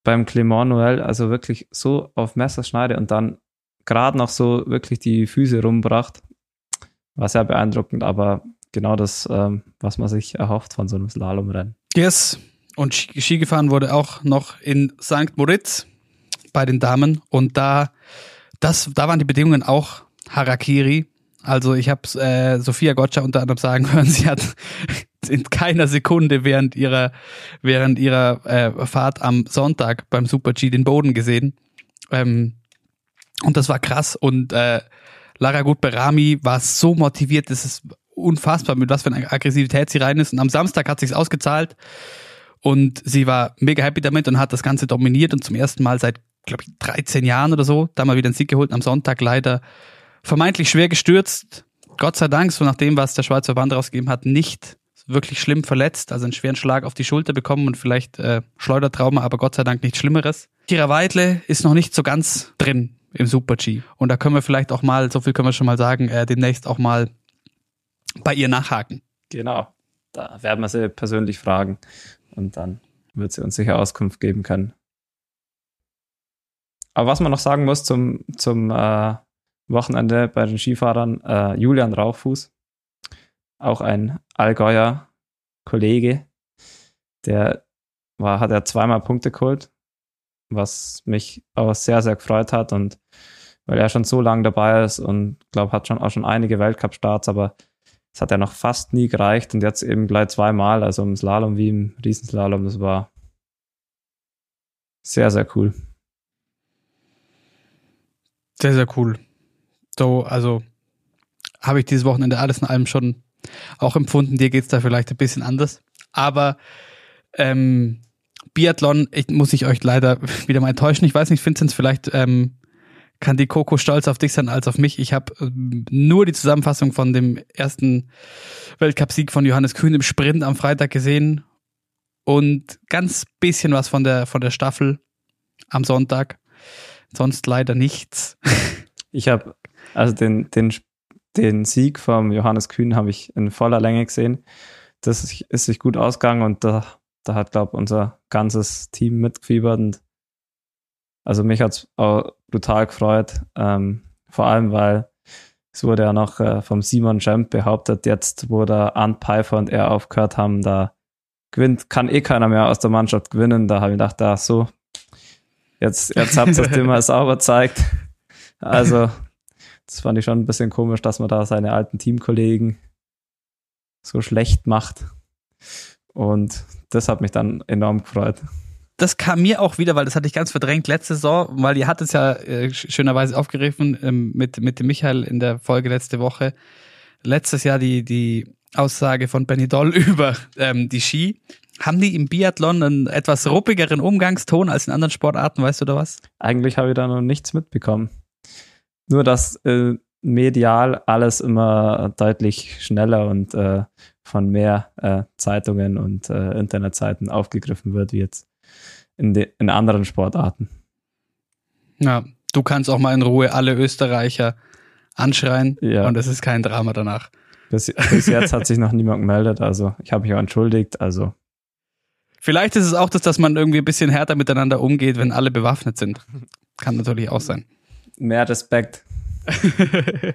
beim Clement Noël, also wirklich so auf Messerschneide und dann gerade noch so wirklich die Füße rumbracht. War sehr beeindruckend, aber genau das, ähm, was man sich erhofft von so einem Slalomrennen. Yes. Und Ski gefahren wurde auch noch in St. Moritz bei den Damen. Und da, das, da waren die Bedingungen auch Harakiri. Also ich habe äh, Sophia Gotcha unter anderem sagen *laughs* hören, sie hat in keiner Sekunde während ihrer während ihrer äh, Fahrt am Sonntag beim Super G den Boden gesehen. Ähm, und das war krass. Und äh, Lara Gut Berami war so motiviert, das ist unfassbar, mit was für einer Aggressivität sie rein ist. Und am Samstag hat sich's ausgezahlt. Und sie war mega happy damit und hat das Ganze dominiert und zum ersten Mal seit, glaube ich, 13 Jahren oder so, da mal wieder einen Sieg geholt. Und am Sonntag leider vermeintlich schwer gestürzt. Gott sei Dank, so nach dem, was der Schweizer Band rausgegeben hat, nicht wirklich schlimm verletzt, also einen schweren Schlag auf die Schulter bekommen und vielleicht äh, Schleudertrauma, aber Gott sei Dank nichts Schlimmeres. Kira Weidle ist noch nicht so ganz drin im Super G. Und da können wir vielleicht auch mal, so viel können wir schon mal sagen, äh, demnächst auch mal bei ihr nachhaken. Genau. Da werden wir sie persönlich fragen und dann wird sie uns sicher Auskunft geben können. Aber was man noch sagen muss zum, zum äh, Wochenende bei den Skifahrern, äh, Julian Rauchfuß, auch ein Allgäuer Kollege, der war, hat er zweimal Punkte geholt was mich auch sehr, sehr gefreut hat und weil er schon so lange dabei ist und glaube, hat schon auch schon einige Weltcup-Starts, aber es hat ja noch fast nie gereicht und jetzt eben gleich zweimal, also im Slalom wie im Riesenslalom, das war sehr, sehr cool. Sehr, sehr cool. So, also habe ich dieses Wochenende alles in allem schon auch empfunden. Dir geht's da vielleicht ein bisschen anders. Aber ähm, Biathlon, ich, muss ich euch leider *laughs* wieder mal enttäuschen. Ich weiß nicht, Vincent, vielleicht ähm, kann die Coco stolz auf dich sein als auf mich. Ich habe ähm, nur die Zusammenfassung von dem ersten Weltcupsieg von Johannes Kühn im Sprint am Freitag gesehen und ganz bisschen was von der von der Staffel am Sonntag. Sonst leider nichts. *laughs* Ich habe also den den den Sieg vom Johannes Kühn habe ich in voller Länge gesehen. Das ist sich gut ausgegangen und da da hat, glaube ich, unser ganzes Team mitgefiebert und also mich hat es auch brutal gefreut. Ähm, vor allem, weil es wurde ja noch äh, vom Simon Schemp behauptet, jetzt, wo der Ant Pfeiffer und er aufgehört haben, da gewinnt, kann eh keiner mehr aus der Mannschaft gewinnen. Da habe ich gedacht, da so, jetzt, jetzt habt ihr das Thema *laughs* sauber gezeigt. Also, das fand ich schon ein bisschen komisch, dass man da seine alten Teamkollegen so schlecht macht. Und das hat mich dann enorm gefreut. Das kam mir auch wieder, weil das hatte ich ganz verdrängt letzte Saison, weil ihr hattet es ja äh, schönerweise aufgegriffen ähm, mit, mit dem Michael in der Folge letzte Woche. Letztes Jahr die, die Aussage von Benny Doll *laughs* über ähm, die Ski. Haben die im Biathlon einen etwas ruppigeren Umgangston als in anderen Sportarten, weißt du da was? Eigentlich habe ich da noch nichts mitbekommen. Nur, dass äh, medial alles immer deutlich schneller und äh, von mehr äh, Zeitungen und äh, Internetseiten aufgegriffen wird, wie jetzt in, in anderen Sportarten. Ja, Du kannst auch mal in Ruhe alle Österreicher anschreien Ja. und es ist kein Drama danach. Bis, bis jetzt hat sich noch niemand gemeldet, also ich habe mich auch entschuldigt, also Vielleicht ist es auch das, dass man irgendwie ein bisschen härter miteinander umgeht, wenn alle bewaffnet sind. Kann natürlich auch sein. Mehr Respekt. *laughs*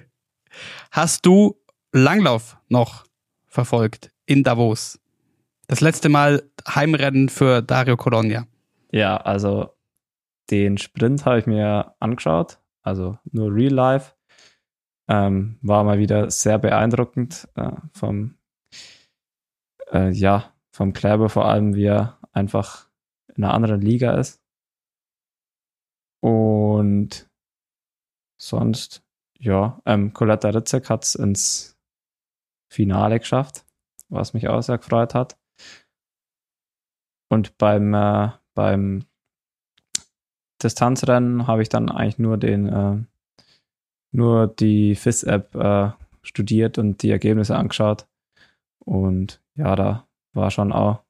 Hast du Langlauf noch verfolgt in Davos? Das letzte Mal Heimrennen für Dario Colonia. Ja, also den Sprint habe ich mir angeschaut, also nur Real Life. Ähm, war mal wieder sehr beeindruckend äh, vom, äh, ja, vom Kleber vor allem, wie er einfach in einer anderen Liga ist. Und sonst, ja, ähm, Coletta Ritzek hat es ins Finale geschafft, was mich auch sehr gefreut hat. Und beim, äh, beim Distanzrennen habe ich dann eigentlich nur den, äh, nur die FIS-App äh, studiert und die Ergebnisse angeschaut. Und ja, da war schon auch,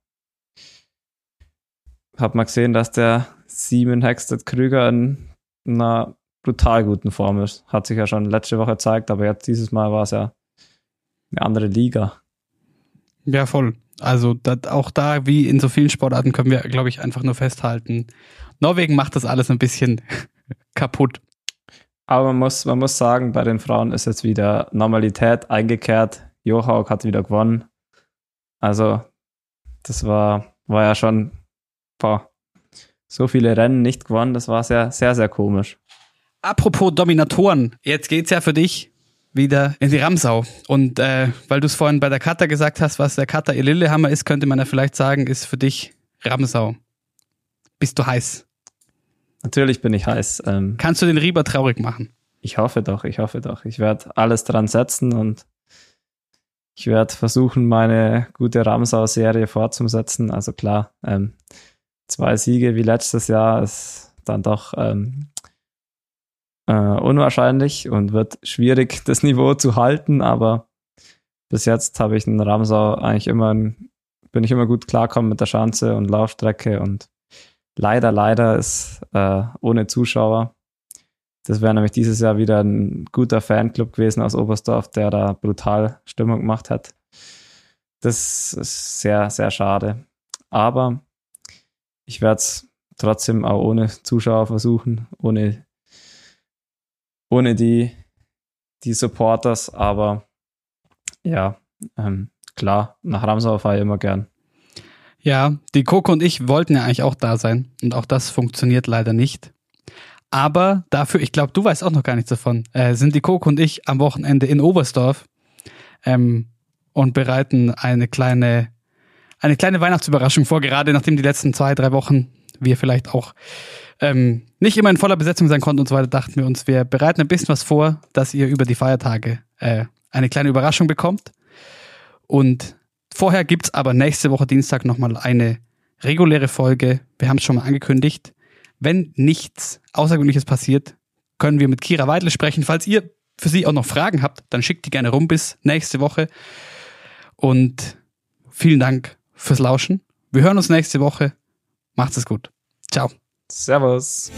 hat man gesehen, dass der Simon Hexted Krüger in einer brutal guten Form ist. Hat sich ja schon letzte Woche gezeigt, aber jetzt dieses Mal war es ja eine andere Liga. Ja, voll. Also dat, auch da, wie in so vielen Sportarten, können wir, glaube ich, einfach nur festhalten. Norwegen macht das alles ein bisschen *laughs* kaputt. Aber man muss, man muss sagen, bei den Frauen ist jetzt wieder Normalität eingekehrt. Johaug hat wieder gewonnen. Also, das war, war ja schon boah, so viele Rennen nicht gewonnen. Das war sehr, sehr, sehr komisch. Apropos Dominatoren, jetzt geht's ja für dich wieder in die Ramsau. Und äh, weil du es vorhin bei der Kata gesagt hast, was der Kata ihr Lillehammer ist, könnte man ja vielleicht sagen, ist für dich Ramsau. Bist du heiß? Natürlich bin ich heiß. Ähm, Kannst du den Rieber traurig machen? ich hoffe doch, ich hoffe doch. Ich werde alles dran setzen und ich werde versuchen, meine gute Ramsau-Serie fortzusetzen. Also klar, ähm, zwei Siege wie letztes Jahr ist dann doch ähm, äh, unwahrscheinlich und wird schwierig, *laughs* das Niveau zu halten, aber bis jetzt habe ich in Ramsau eigentlich immer, bin ich immer gut klarkommen mit der Schanze und Laufstrecke und leider, leider ist äh, ohne Zuschauer. Das wäre nämlich dieses Jahr wieder ein guter Fanclub gewesen aus Oberstdorf, der da brutal Stimmung gemacht hat. Das ist sehr, sehr schade. Aber ich werde es trotzdem auch ohne Zuschauer versuchen, ohne, ohne die, die Supporters. Aber ja, ähm, klar, nach Ramsau fahre ich immer gern. Ja, die Coco und ich wollten ja eigentlich auch da sein. Und auch das funktioniert leider nicht. Aber dafür, ich glaube, du weißt auch noch gar nichts davon, äh, sind die Coco und ich am Wochenende in Oberstdorf ähm, und bereiten eine kleine, eine kleine Weihnachtsüberraschung vor, gerade nachdem die letzten zwei, drei Wochen wir vielleicht auch ähm, nicht immer in voller Besetzung sein konnten und so weiter, dachten wir uns, wir bereiten ein bisschen was vor, dass ihr über die Feiertage äh, eine kleine Überraschung bekommt. Und vorher gibt's aber nächste Woche Dienstag nochmal eine reguläre Folge. Wir haben es schon mal angekündigt. Wenn nichts Außergewöhnliches passiert, können wir mit Kira Weidle sprechen. Falls ihr für sie auch noch Fragen habt, dann schickt die gerne rum bis nächste Woche. Und vielen Dank fürs Lauschen. Wir hören uns nächste Woche. Macht's es gut. Ciao. Servus.